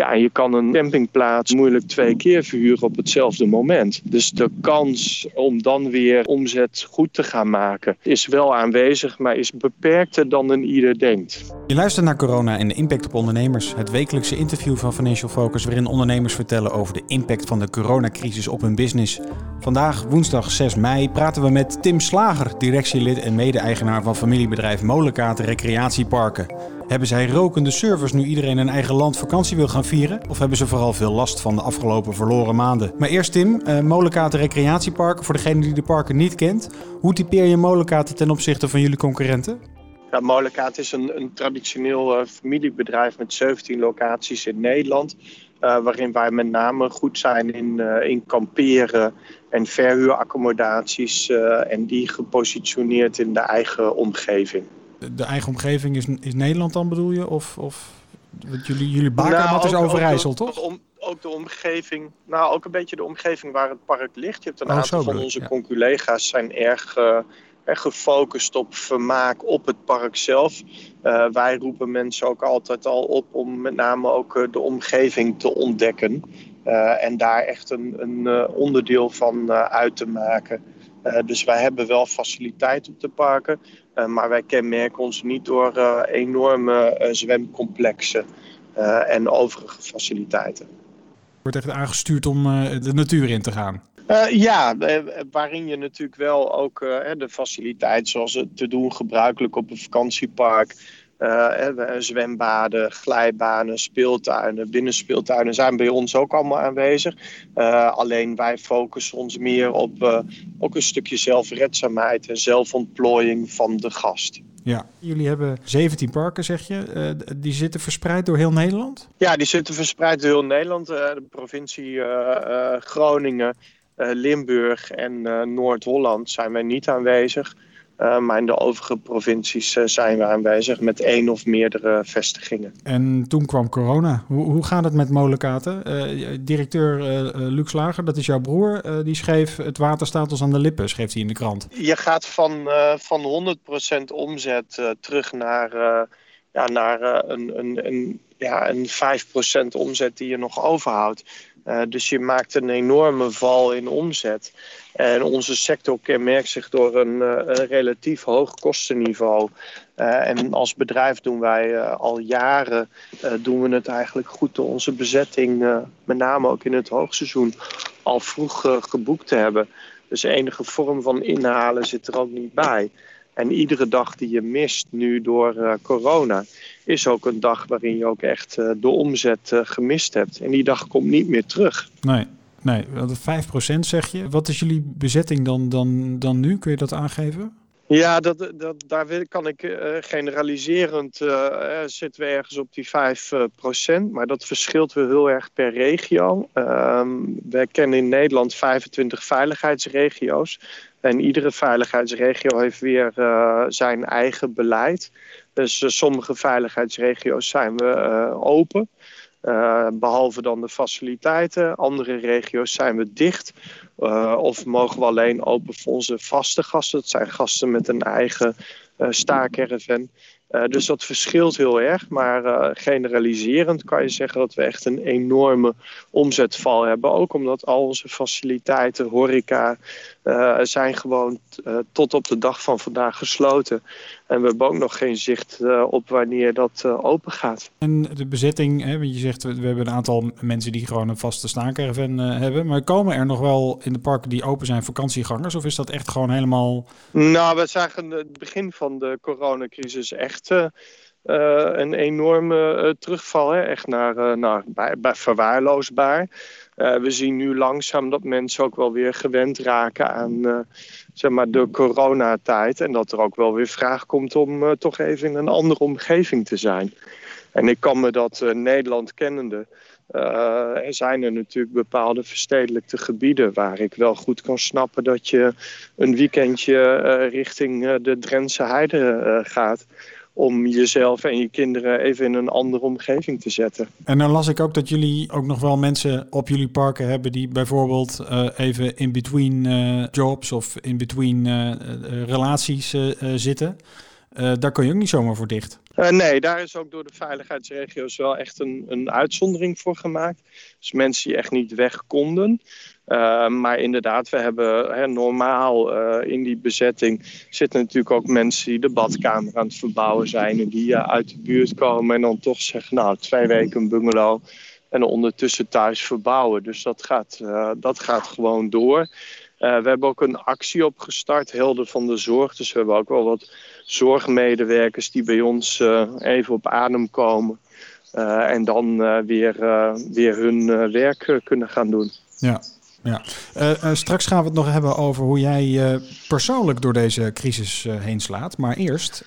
Ja, je kan een campingplaats moeilijk twee keer verhuren op hetzelfde moment. Dus de kans om dan weer omzet goed te gaan maken is wel aanwezig, maar is beperkter dan een ieder denkt. Je luistert naar Corona en de impact op ondernemers. Het wekelijkse interview van Financial Focus waarin ondernemers vertellen over de impact van de coronacrisis op hun business. Vandaag, woensdag 6 mei, praten we met Tim Slager, directielid en mede-eigenaar van familiebedrijf Molenkaten Recreatieparken. Hebben zij rokende servers nu iedereen in eigen land vakantie wil gaan vieren? Of hebben ze vooral veel last van de afgelopen verloren maanden? Maar eerst Tim, uh, Molenkaten Recreatieparken. Voor degene die de parken niet kent, hoe typeer je Molenkaten ten opzichte van jullie concurrenten? Ja, is een, een traditioneel uh, familiebedrijf met 17 locaties in Nederland. Uh, waarin wij met name goed zijn in, in kamperen en verhuuraccommodaties. en die gepositioneerd in de eigen omgeving. De eigen omgeving is, is Nederland dan bedoel je? Of, of jullie, jullie bakermat nou, is Overijssel, toch? Om, ook de omgeving, nou ook een beetje de omgeving waar het park ligt. Je hebt een oh, aantal van onze ja. conculega's zijn erg gefocust op vermaak op het park zelf. Uh, wij roepen mensen ook altijd al op om met name ook uh, de omgeving te ontdekken. En daar echt een, een onderdeel van uit te maken. dus wij hebben wel faciliteit op de parken. Maar wij kenmerken ons niet door enorme zwemcomplexen en overige faciliteiten. Wordt echt aangestuurd om de natuur in te gaan? Uh, ja, eh, waarin je natuurlijk wel ook uh, de faciliteit zoals het te doen gebruikelijk op een vakantiepark. Zwembaden, glijbanen, speeltuinen, binnenspeeltuinen zijn bij ons ook allemaal aanwezig. alleen wij focussen ons meer op ook een stukje zelfredzaamheid en zelfontplooiing van de gast. Ja, jullie hebben 17 parken, zeg je. die zitten verspreid door heel Nederland? Ja, die zitten verspreid door heel Nederland. de provincie Groningen, Limburg en Noord-Holland zijn wij niet aanwezig. Uh, maar in de overige provincies zijn we aanwezig met één of meerdere vestigingen. En toen kwam corona. Hoe, hoe gaat het met molenkaten? directeur Luc Slager, dat is jouw broer, die schreef... het water staat ons aan de lippen, schreef hij in de krant. Je gaat van, van 100% omzet terug naar, ja, naar een, een, een, ja, een 5% omzet die je nog overhoudt. Uh, dus je maakt een enorme val in omzet. En onze sector kenmerkt zich door een, uh, een relatief hoog kostenniveau. Uh, en als bedrijf doen wij al jaren doen we het eigenlijk goed door onze bezetting, met name ook in het hoogseizoen, al vroeg geboekt te hebben. Dus enige vorm van inhalen zit er ook niet bij. En iedere dag die je mist nu door uh, corona, is ook een dag waarin je ook echt uh, de omzet uh, gemist hebt. En die dag komt niet meer terug. Nee, nee 5% zeg je. Wat is jullie bezetting dan, dan, dan nu? Kun je dat aangeven? Ja, dat, dat, daar kan ik uh, generaliserend uh, zitten we ergens op die 5%. maar dat verschilt wel heel erg per regio. Uh, wij kennen in Nederland 25 veiligheidsregio's. En iedere veiligheidsregio heeft weer uh, zijn eigen beleid. Dus sommige veiligheidsregio's zijn we open. Uh, behalve dan de faciliteiten. Andere regio's zijn we dicht. Of mogen we alleen open voor onze vaste gasten. Dat zijn gasten met een eigen uh, staakerven. Uh, dus dat verschilt heel erg. Maar uh, generaliserend kan je zeggen dat we echt een enorme omzetval hebben. Ook omdat al onze faciliteiten, horeca, uh, zijn gewoon tot op de dag van vandaag gesloten. En we hebben ook nog geen zicht op wanneer dat open gaat. En de bezetting, hè, want je zegt we hebben een aantal mensen die gewoon een vaste staakerven hebben. Maar komen er nog wel in de parken die open zijn vakantiegangers? Of is dat echt gewoon helemaal... Nou, we zagen het begin van de coronacrisis echt uh, een enorme uh, terugval. Hè? Echt naar, naar bij, bij verwaarloosbaar. we zien nu langzaam dat mensen ook wel weer gewend raken aan zeg maar de coronatijd. En dat er ook wel weer vraag komt om toch even in een andere omgeving te zijn. En ik kan me dat Nederland kennende... Uh, er zijn er natuurlijk bepaalde verstedelijkte gebieden waar ik wel goed kan snappen dat je een weekendje richting de Drentse Heide gaat om jezelf en je kinderen even in een andere omgeving te zetten. En dan las ik ook dat jullie ook nog wel mensen op jullie parken hebben die bijvoorbeeld uh, even in between uh, jobs of in between uh, relaties zitten. daar kan je ook niet zomaar voor dicht. nee, daar is ook door de veiligheidsregio's wel echt een, een uitzondering voor gemaakt. Dus mensen die echt niet weg konden. Uh, maar inderdaad, we hebben hè, normaal uh, in die bezetting zitten natuurlijk ook mensen die de badkamer aan het verbouwen zijn en die uh, uit de buurt komen en dan toch zeggen, nou, twee weken een bungalow en ondertussen thuis verbouwen. Dus dat gaat, dat gaat gewoon door. we hebben ook een actie opgestart, Helden van de Zorg. Dus we hebben ook wel wat zorgmedewerkers die bij ons even op adem komen. en dan weer, weer hun werk kunnen gaan doen. Ja, ja. Uh, uh, straks gaan we het nog hebben over hoe jij uh, persoonlijk door deze crisis heen slaat. Maar eerst.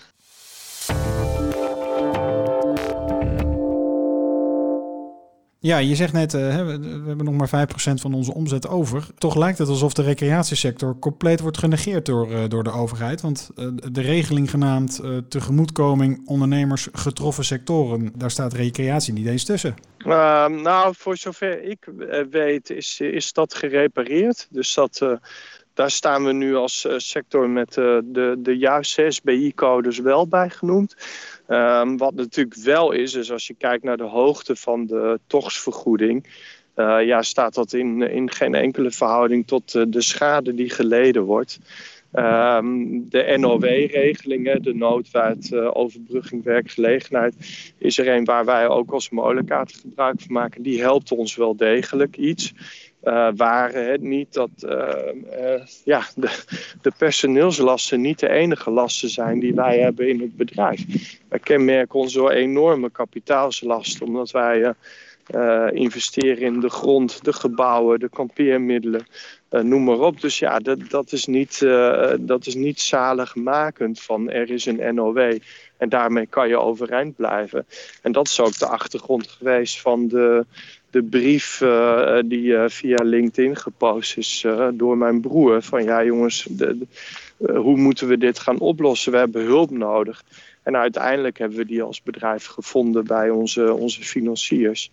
Ja, je zegt net, uh, we, hebben nog maar 5% van onze omzet over. Toch lijkt het alsof de recreatiesector compleet wordt genegeerd door, uh, door de overheid. Want uh, de regeling genaamd tegemoetkoming ondernemers getroffen sectoren, daar staat recreatie niet eens tussen. Ehm, nou, voor zover ik weet is, is dat gerepareerd. Dus dat, daar staan we nu als sector met de, de juiste SBI-codes wel bij genoemd. Um, wat natuurlijk wel is, is als je kijkt naar de hoogte van de togsvergoeding... Uh, ja, staat dat in, in geen enkele verhouding tot uh, de schade die geleden wordt. Um, de NOW-regelingen, de noodwet uh, overbrugging werkgelegenheid, is er een waar wij ook als molenkaart gebruik van maken. Die helpt ons wel degelijk iets. Uh, waren het niet dat uh, uh, ja, de, de, personeelslasten niet de enige lasten zijn die wij hebben in het bedrijf. Wij kenmerken door enorme kapitaalslasten, omdat wij investeren in de grond, de gebouwen, de kampeermiddelen, noem maar op. Dus ja, dat, dat, is niet, dat is niet zaligmakend van er is een NOW en daarmee kan je overeind blijven. En dat is ook de achtergrond geweest van de de brief uh, die uh, via LinkedIn gepost is uh, door mijn broer. Van ja jongens, de, hoe moeten we dit gaan oplossen? We hebben hulp nodig. En uiteindelijk hebben we die als bedrijf gevonden bij onze, onze financiers.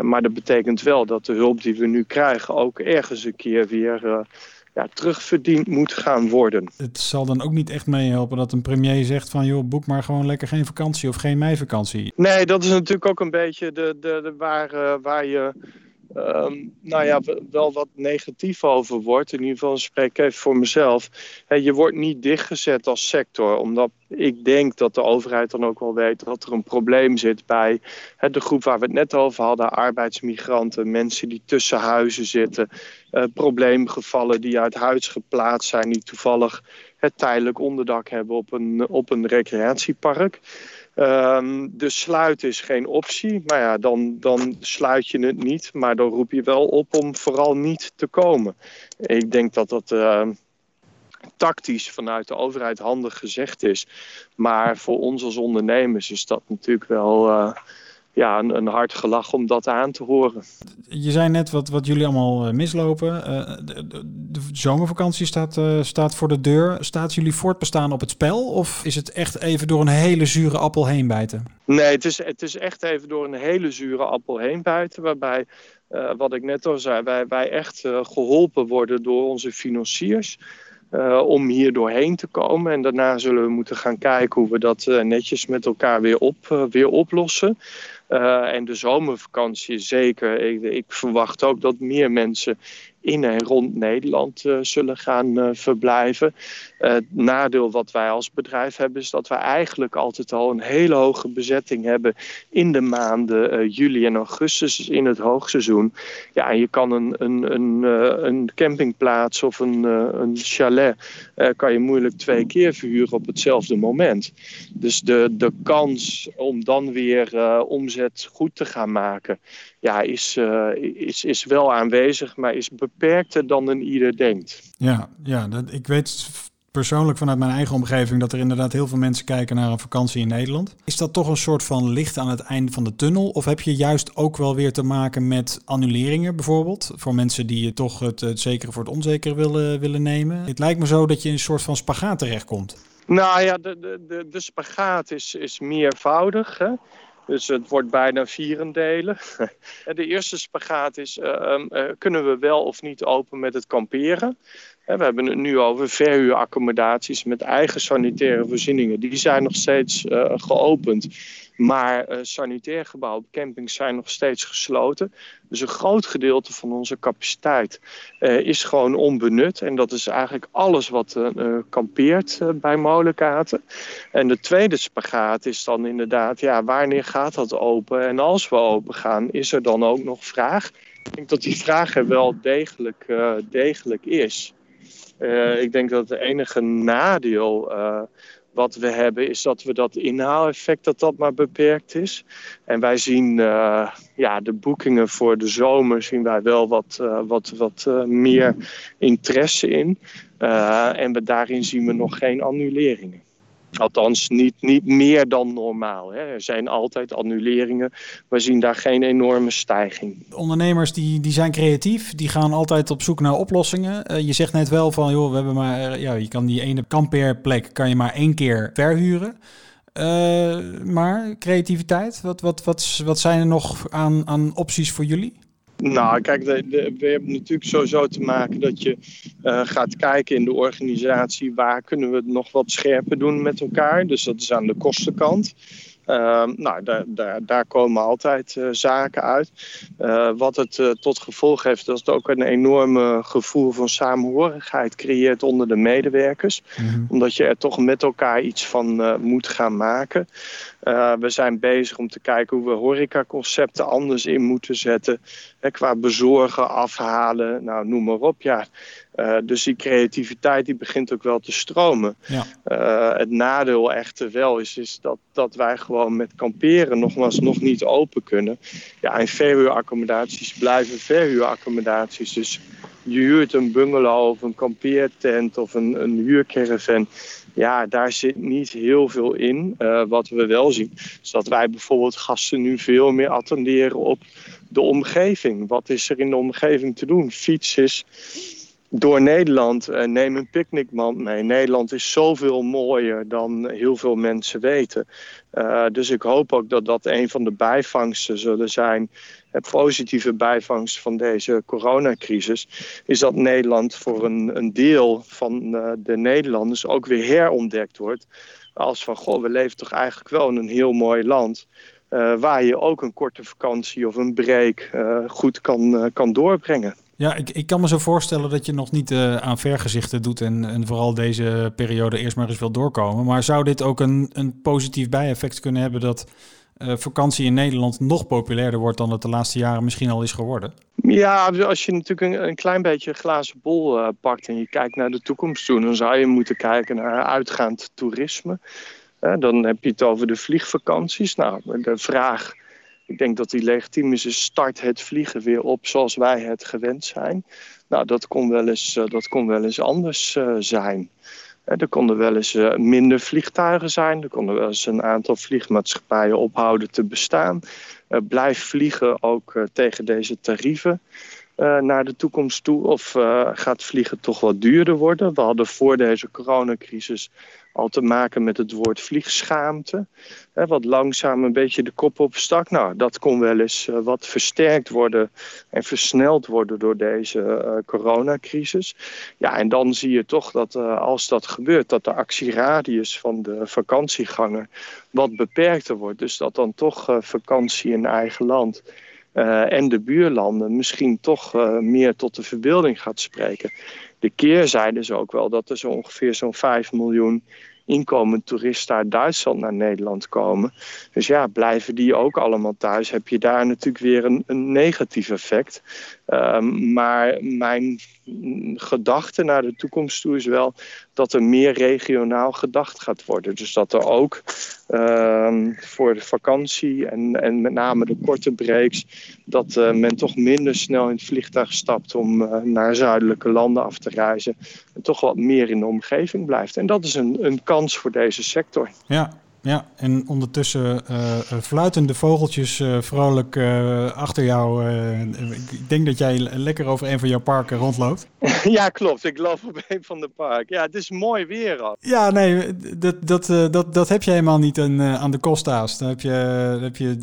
maar dat betekent wel dat de hulp die we nu krijgen ook ergens een keer weer ja, terugverdiend moet gaan worden. Het zal dan ook niet echt meehelpen dat een premier zegt van joh, boek maar gewoon lekker geen vakantie of geen meivakantie. Nee, dat is natuurlijk ook een beetje de, de, de waar, uh, waar je um, nou ja, wel wat negatief over wordt. In ieder geval spreek ik even voor mezelf. je wordt niet dichtgezet als sector, omdat ik denk dat de overheid dan ook wel weet dat er een probleem zit bij de groep waar we het net over hadden, arbeidsmigranten, mensen die tussen huizen zitten, uh, probleemgevallen die uit huis geplaatst zijn, die toevallig het tijdelijk onderdak hebben op een, op een recreatiepark. Um, dus sluiten is geen optie. Maar ja, dan, dan sluit je het niet. Maar dan roep je wel op om vooral niet te komen. Ik denk dat dat uh, tactisch vanuit de overheid handig gezegd is. Maar voor ons als ondernemers is dat natuurlijk wel... Uh, ja, een, een hard gelach om dat aan te horen. Je zei net wat, wat jullie allemaal eh, mislopen. Uh, de, de, de, zomervakantie staat, uh, staat voor de deur. Staat jullie voortbestaan op het spel? Of is het echt even door een hele zure appel heen bijten? Nee, het is, het is echt even door een hele zure appel heen bijten. Waarbij, uh, wat ik net al zei, wij, wij echt geholpen worden door onze financiers. Uh, om hier doorheen te komen. En daarna zullen we moeten gaan kijken hoe we dat uh, netjes met elkaar weer, op, uh, weer oplossen. en de zomervakantie zeker. Ik, ik, verwacht ook dat meer mensen in en rond Nederland uh, zullen gaan uh, verblijven. Uh, het nadeel wat wij als bedrijf hebben is dat wij eigenlijk altijd al een hele hoge bezetting hebben in de maanden juli en augustus, dus in het hoogseizoen. Ja, je kan een, een, een, een campingplaats of een, een chalet kan je moeilijk twee keer verhuren op hetzelfde moment. Dus de, de kans om dan weer omzet goed te gaan maken, ja, is, is, is wel aanwezig, maar is beperkt beperkter dan een ieder denkt. Ja, ja dat, ik weet persoonlijk vanuit mijn eigen omgeving dat er inderdaad heel veel mensen kijken naar een vakantie in Nederland. Is dat toch een soort van licht aan het einde van de tunnel? Of heb je juist ook wel weer te maken met annuleringen bijvoorbeeld? Voor mensen die je toch het, het zekere voor het onzekere willen, willen nemen. Het lijkt me zo dat je in een soort van spagaat terechtkomt. Nou ja, de, de, de, de spagaat is, is meervoudig. Hè? Dus het wordt bijna vierendelen. De eerste spagaat is, ehm, kunnen we wel of niet open met het kamperen? We hebben het nu over verhuuraccommodaties met eigen sanitaire voorzieningen. Die zijn nog steeds geopend. Maar uh, sanitair gebouwen op campings zijn nog steeds gesloten. Dus een groot gedeelte van onze capaciteit uh, is gewoon onbenut. En dat is eigenlijk alles wat uh, kampeert bij molenkaten. En de tweede spagaat is dan inderdaad, ja, wanneer gaat dat open? En als we open gaan, is er dan ook nog vraag? Ik denk dat die vraag er wel degelijk, degelijk is. ik denk dat het enige nadeel wat we hebben is dat we dat inhaaleffect dat dat maar beperkt is. En wij zien uh, ja, de boekingen voor de zomer zien wij wel wat, uh, wat, wat uh, meer interesse in. en we, daarin zien we nog geen annuleringen. Althans, niet, niet meer dan normaal. Hè. Er zijn altijd annuleringen. We zien daar geen enorme stijging. Ondernemers die, die zijn creatief. Die gaan altijd op zoek naar oplossingen. Uh, je zegt net wel van, joh, we hebben maar, ja, je kan die ene kampeerplek kan je maar één keer verhuren. Uh, maar creativiteit, wat, wat, wat, wat zijn er nog aan, aan opties voor jullie? Nou, kijk, de, de, we hebben natuurlijk sowieso te maken dat je uh, gaat kijken in de organisatie waar kunnen we het nog wat scherper doen met elkaar. Dus dat is aan de kostenkant. Uh, nou, daar, daar, daar, komen altijd uh, zaken uit. Uh, wat het tot gevolg heeft, dat het ook een enorme gevoel van samenhorigheid creëert onder de medewerkers. Mm -hmm. Omdat je er toch met elkaar iets van moet gaan maken. Uh, we zijn bezig om te kijken hoe we horecaconcepten anders in moeten zetten. Hè, qua bezorgen, afhalen, nou, noem maar op. Ja. Uh, dus die creativiteit die begint ook wel te stromen. Ja. Uh, het nadeel echter wel is, is dat, dat wij gewoon met kamperen nogmaals nog niet open kunnen. Ja, en verhuuraccommodaties blijven verhuuraccommodaties. Dus je huurt een bungalow of een kampeertent of een, een huurcaravan. Ja, daar zit niet heel veel in. Uh, wat we wel zien, is dat wij bijvoorbeeld gasten nu veel meer attenderen op de omgeving. Wat is er in de omgeving te doen? Fiets is door Nederland. Uh, neem een picknickmand mee. Nederland is zoveel mooier dan heel veel mensen weten. Uh, dus ik hoop ook dat dat een van de bijvangsten zullen zijn. Het positieve bijvangst van deze coronacrisis is dat Nederland voor een, een deel van de Nederlanders ook weer herontdekt wordt. Als van, goh, we leven toch eigenlijk wel in een heel mooi land. Waar je ook een korte vakantie of een break goed kan, kan doorbrengen. Ja, ik, ik kan me zo voorstellen dat je nog niet uh, aan vergezichten doet en, en vooral deze periode eerst maar eens wil doorkomen. Maar zou dit ook een, een positief bijeffect kunnen hebben dat uh, vakantie in Nederland nog populairder wordt dan het de laatste jaren misschien al is geworden? Ja, als je natuurlijk een, een klein beetje een glazen bol uh, pakt en je kijkt naar de toekomst toe, dan zou je moeten kijken naar uitgaand toerisme. dan heb je het over de vliegvakanties. Nou, de vraag ik denk dat die legitiem start het vliegen weer op zoals wij het gewend zijn. Nou, dat kon wel eens, uh, dat kon wel eens anders uh, zijn. Uh, er konden wel eens minder vliegtuigen zijn. Er konden wel eens een aantal vliegmaatschappijen ophouden te bestaan. blijf vliegen ook tegen deze tarieven. Naar de toekomst toe? Of gaat vliegen toch wat duurder worden? We hadden voor deze coronacrisis al te maken met het woord vliegschaamte. Hè, wat langzaam een beetje de kop opstak. Nou, dat kon wel eens uh, wat versterkt worden en versneld worden door deze coronacrisis. Ja, en dan zie je toch dat als dat gebeurt, dat de actieradius van de vakantieganger wat beperkter wordt. Dus dat dan toch vakantie in eigen land en de buurlanden misschien toch meer tot de verbeelding gaat spreken de keerzijde is ook wel dat er zo ongeveer zo'n 5 miljoen inkomend toeristen uit Duitsland naar Nederland komen. Dus ja, blijven die ook allemaal thuis, heb je daar natuurlijk weer een, een negatief effect. Um, maar mijn gedachte naar de toekomst toe is wel dat er meer regionaal gedacht gaat worden. Dus dat er ook um, voor de vakantie en, en met name de korte breaks, dat uh, men toch minder snel in het vliegtuig stapt om uh, naar zuidelijke landen af te reizen. En toch wat meer in de omgeving blijft. En dat is een, een kans voor deze sector. Ja, Ja, en ondertussen uh, fluitende vogeltjes uh, vrolijk achter jou. ik denk dat jij lekker over een van jouw parken rondloopt. Ja, klopt. Ik loop op een van de parken. Ja, het is mooi weer al. Ja, nee, dat, dat, dat, dat heb je helemaal niet aan, aan de Costa's. Dan heb je, heb je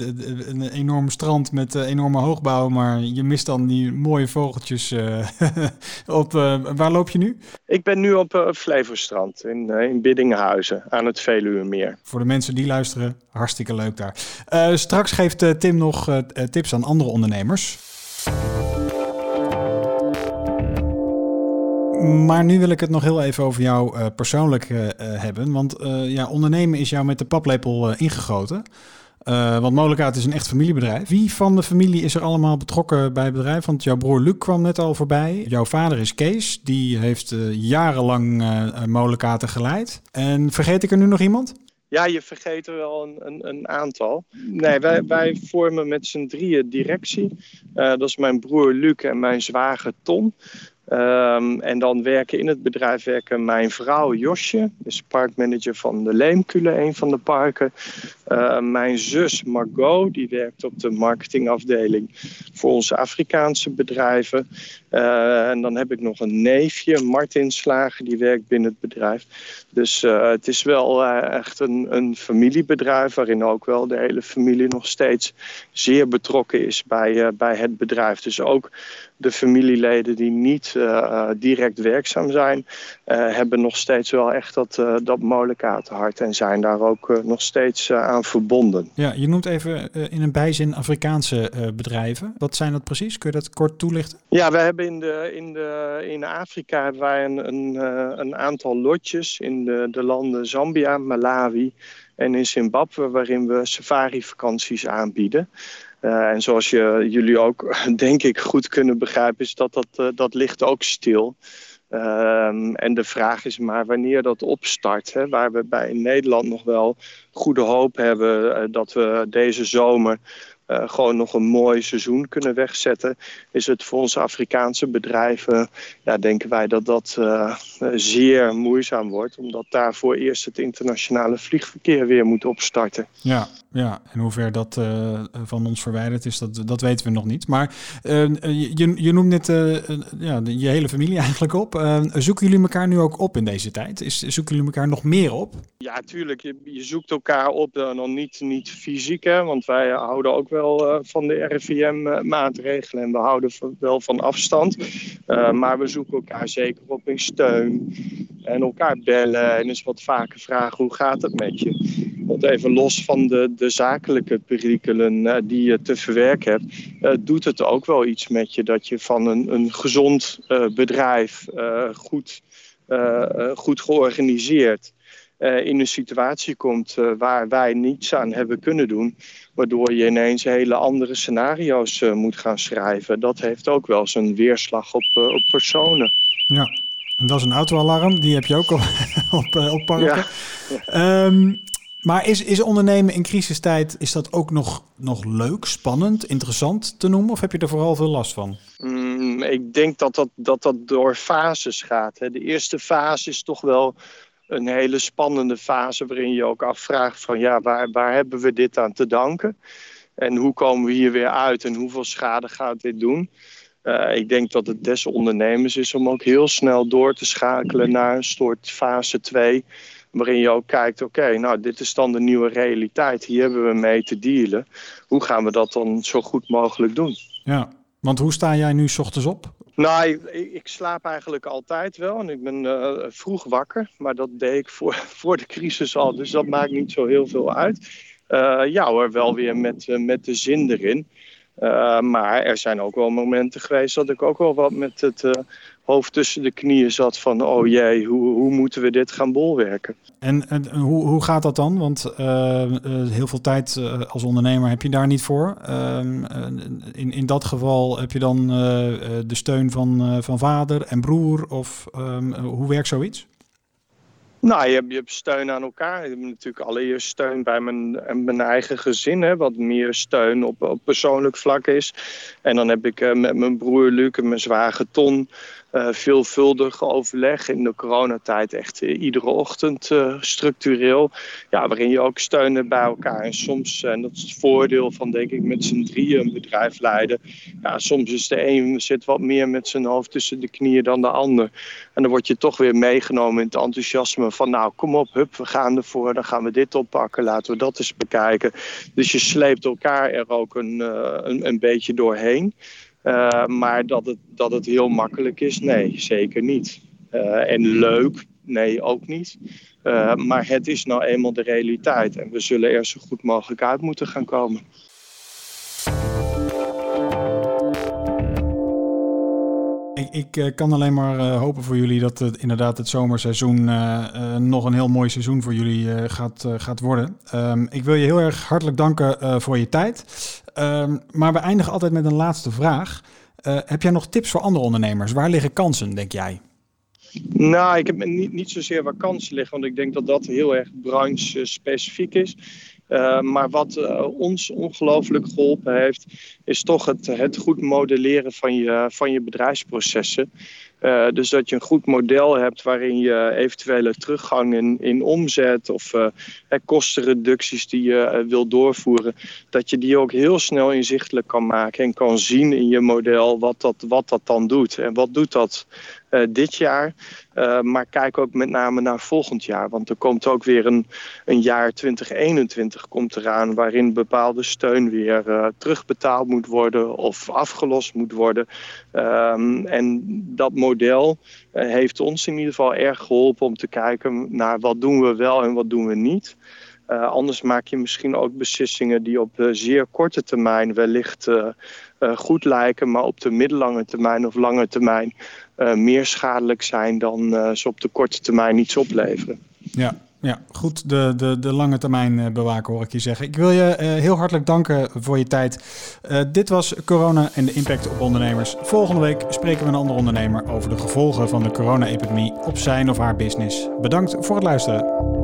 een enorm strand met enorme hoogbouw, maar je mist dan die mooie vogeltjes op. waar loop je nu? Ik ben nu op Flevostrand in, in Biddinghuizen aan het Veluwemeer. Voor de mensen die luisteren, hartstikke leuk daar. Uh, straks geeft uh, Tim nog uh, tips aan andere ondernemers. Maar nu wil ik het nog heel even over jou persoonlijk hebben. Want ja, ondernemen is jou met de paplepel ingegoten. want Molenkaart is een echt familiebedrijf. Wie van de familie is er allemaal betrokken bij het bedrijf? Want jouw broer Luc kwam net al voorbij. Jouw vader is Kees. Die heeft jarenlang uh, geleid. En vergeet ik er nu nog iemand? Ja, je vergeet er wel een, een, een aantal. Nee, wij, wij vormen met z'n drieën directie. Uh, dat is mijn broer Luc en mijn zwager Ton. Um, en dan werken in het bedrijf werken mijn vrouw Josje, is parkmanager van de Leemkule, een van de parken. Uh, mijn zus Margot, die werkt op de marketingafdeling voor onze Afrikaanse bedrijven. Uh, en dan heb ik nog een neefje, Martin Slager, die werkt binnen het bedrijf. Dus uh, het is wel echt een, een familiebedrijf waarin ook wel de hele familie nog steeds zeer betrokken is bij, bij het bedrijf. Dus ook de familieleden die niet direct werkzaam zijn, hebben nog steeds wel echt dat, dat molenkatenhart en zijn daar ook nog steeds aan verbonden. Ja, je noemt even in een bijzin Afrikaanse bedrijven. Wat zijn dat precies? Kun je dat kort toelichten? Ja, we hebben in, de, in, de, in Afrika hebben wij een, een, een aantal lotjes in de, de landen Zambia, Malawi en in Zimbabwe waarin we safari-vakanties aanbieden. Uh, en zoals je, jullie ook, denk ik, goed kunnen begrijpen, is dat dat, uh, dat ligt ook stil. Um, en de vraag is maar wanneer dat opstart. Hè, waar we bij in Nederland nog wel goede hoop hebben uh, dat we deze zomer uh, gewoon nog een mooi seizoen kunnen wegzetten, is het voor onze Afrikaanse bedrijven, ja, denken wij dat dat uh, zeer moeizaam wordt, omdat daarvoor eerst het internationale vliegverkeer weer moet opstarten. Ja, ja, en hoe ver dat uh, van ons verwijderd is, dat, dat weten we nog niet. Maar je, je noemt net ja, je hele familie eigenlijk op. zoeken jullie elkaar nu ook op in deze tijd? Is, zoeken jullie elkaar nog meer op? Ja, tuurlijk. Je, je zoekt elkaar op, nog niet, niet fysiek, hè, want wij houden ook wel van de RIVM-maatregelen en we houden wel van afstand. maar we zoeken elkaar zeker op in steun en elkaar bellen en eens wat vaker vragen hoe gaat het met je. Want even los van de, de zakelijke perikelen die je te verwerken hebt, doet het ook wel iets met je dat je van een, een gezond bedrijf, goed, goed georganiseerd, in een situatie komt waar wij niets aan hebben kunnen doen, waardoor je ineens hele andere scenario's moet gaan schrijven. Dat heeft ook wel zijn weerslag op, op personen. Ja, en dat is een autoalarm, die heb je ook op, op, op parken. Ja. Um, maar is, is ondernemen in crisistijd, is dat ook nog, nog leuk, spannend, interessant te noemen? Of heb je er vooral veel last van? Mm, ik denk dat dat, dat dat door fases gaat. Hè. De eerste fase is toch wel een hele spannende fase waarin je ook afvraagt van ja, waar, waar hebben we dit aan te danken? En hoe komen we hier weer uit en hoeveel schade gaat dit doen? Uh, ik denk dat het des ondernemers is om ook heel snel door te schakelen naar een soort fase 2 waarin je ook kijkt, oké, nou dit is dan de nieuwe realiteit. Hier hebben we mee te dealen. Hoe gaan we dat dan zo goed mogelijk doen? Ja, want hoe sta jij nu s ochtends op? Nou, ik, ik slaap eigenlijk altijd wel en ik ben uh, vroeg wakker. Maar dat deed ik voor, voor de crisis al, dus dat maakt niet zo heel veel uit. Uh, ja hoor, wel weer met, uh, met de zin erin. Maar er zijn ook wel momenten geweest dat ik ook wel wat met het hoofd tussen de knieën zat van oh jee, hoe, hoe moeten we dit gaan bolwerken? En, en hoe, hoe gaat dat dan? Want uh, heel veel tijd als ondernemer heb je daar niet voor. Ehm, in, in dat geval heb je dan de steun van, van vader en broer of um, hoe werkt zoiets? Nou, je hebt, je hebt steun aan elkaar. Ik heb natuurlijk allereerst steun bij mijn, mijn eigen gezin, hè, wat meer steun op, op persoonlijk vlak is. En dan heb ik uh, met mijn broer Luc en mijn zwager Ton uh, veelvuldig overleg in de coronatijd. Echt iedere ochtend structureel. Ja, waarin je ook steunen bij elkaar. En soms, en dat is het voordeel van denk ik met z'n drieën een bedrijf leiden. Ja, soms is de een zit wat meer met zijn hoofd tussen de knieën dan de ander. En dan word je toch weer meegenomen in het enthousiasme van nou kom op, hup, we gaan ervoor. Dan gaan we dit oppakken, laten we dat eens bekijken. Dus je sleept elkaar er ook een, een beetje doorheen. Uh, maar dat het, dat het heel makkelijk is, nee, zeker niet. Uh, en leuk, nee, ook niet. Uh, maar het is nou eenmaal de realiteit en we zullen er zo goed mogelijk uit moeten gaan komen. Ik, ik kan alleen maar hopen voor jullie dat het, inderdaad het zomerseizoen nog een heel mooi seizoen voor jullie gaat, gaat worden. Um, ik wil je heel erg hartelijk danken voor je tijd. Um, maar we eindigen altijd met een laatste vraag. Heb jij nog tips voor andere ondernemers? Waar liggen kansen, denk jij? Nou, ik heb niet, niet zozeer waar kansen liggen, want ik denk dat dat heel erg branche-specifiek is. Uh, maar wat uh, ons ongelooflijk geholpen heeft, is toch het, het goed modelleren van je, van je bedrijfsprocessen. Uh, dus dat je een goed model hebt waarin je eventuele teruggang in, in omzet of uh, kostenreducties die je uh, wil doorvoeren, dat je die ook heel snel inzichtelijk kan maken en kan zien in je model wat dat, wat dat dan doet. En wat doet dat dit jaar? maar kijk ook met name naar volgend jaar, want er komt ook weer een, een jaar 2021 komt eraan waarin bepaalde steun weer terugbetaald moet worden of afgelost moet worden. Um, en dat model heeft ons in ieder geval erg geholpen om te kijken naar wat doen we wel en wat doen we niet. Uh, anders maak je misschien ook beslissingen die op zeer korte termijn wellicht goed lijken, maar op de middellange termijn of lange termijn meer schadelijk zijn dan ze op de korte termijn iets opleveren. Ja, ja, goed. De, de, de lange termijn eh, bewaken hoor ik je zeggen. Ik wil je heel hartelijk danken voor je tijd. Dit was corona en de impact op ondernemers. Volgende week spreken we een andere ondernemer over de gevolgen van de corona-epidemie op zijn of haar business. Bedankt voor het luisteren.